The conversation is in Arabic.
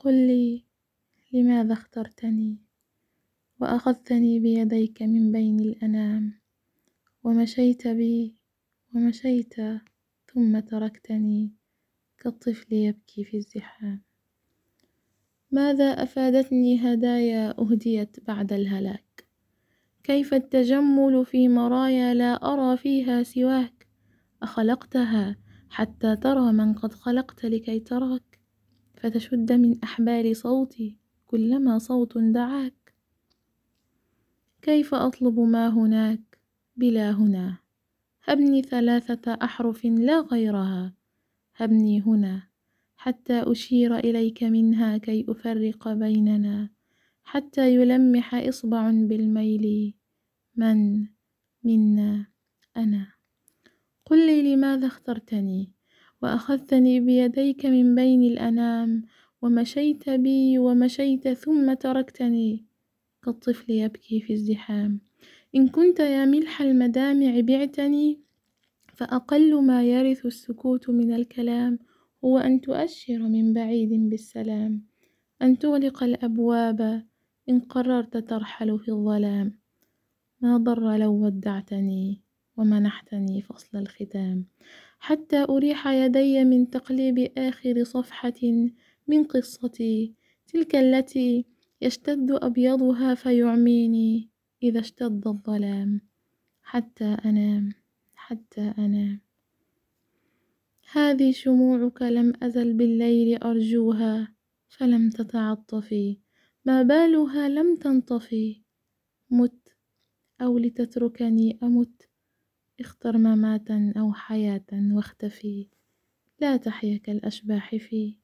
قل لي لماذا اخترتني؟ وأخذتني بيديك من بين الأنام ومشيت بي ومشيت ثم تركتني كالطفل يبكي في الزحام. ماذا أفادتني هدايا أهديت بعد الهلاك؟ كيف التجمل في مرايا لا أرى فيها سواك؟ أخلقتها حتى ترى من قد خلقت لكي تراك؟ فتشد من أحبال صوتي كلما صوت دعاك. كيف أطلب ما هناك بلا هنا؟ هبني ثلاثة أحرف لا غيرها. هبني هنا حتى أشير إليك منها كي أفرق بيننا حتى يلمح إصبع بالميل. من منا؟ أنا. قل لي لماذا اخترتني؟ وأخذتني بيديك من بين الأنام ومشيت بي ومشيت ثم تركتني. كالطفل يبكي في الزحام إن كنت يا ملح المدامع بعتني فأقل ما يرث السكوت من الكلام هو أن تؤشر من بعيد بالسلام أن تغلق الأبواب إن قررت ترحل في الظلام. ما ضر لو ودعتني. ومنحتني فصل الختام. حتى أريح يدي من تقليب آخر صفحة من قصتي. تلك التي يشتد أبيضها فيعميني إذا اشتد الظلام. حتى أنام حتى أنام. هذه شموعك لم أزل بالليل أرجوها فلم تتعطفي. ما بالها لم تنطفي. مت أو لتتركني أمت. اختر مماتا أو حياة واختفي. لا تحيا كالأشباح في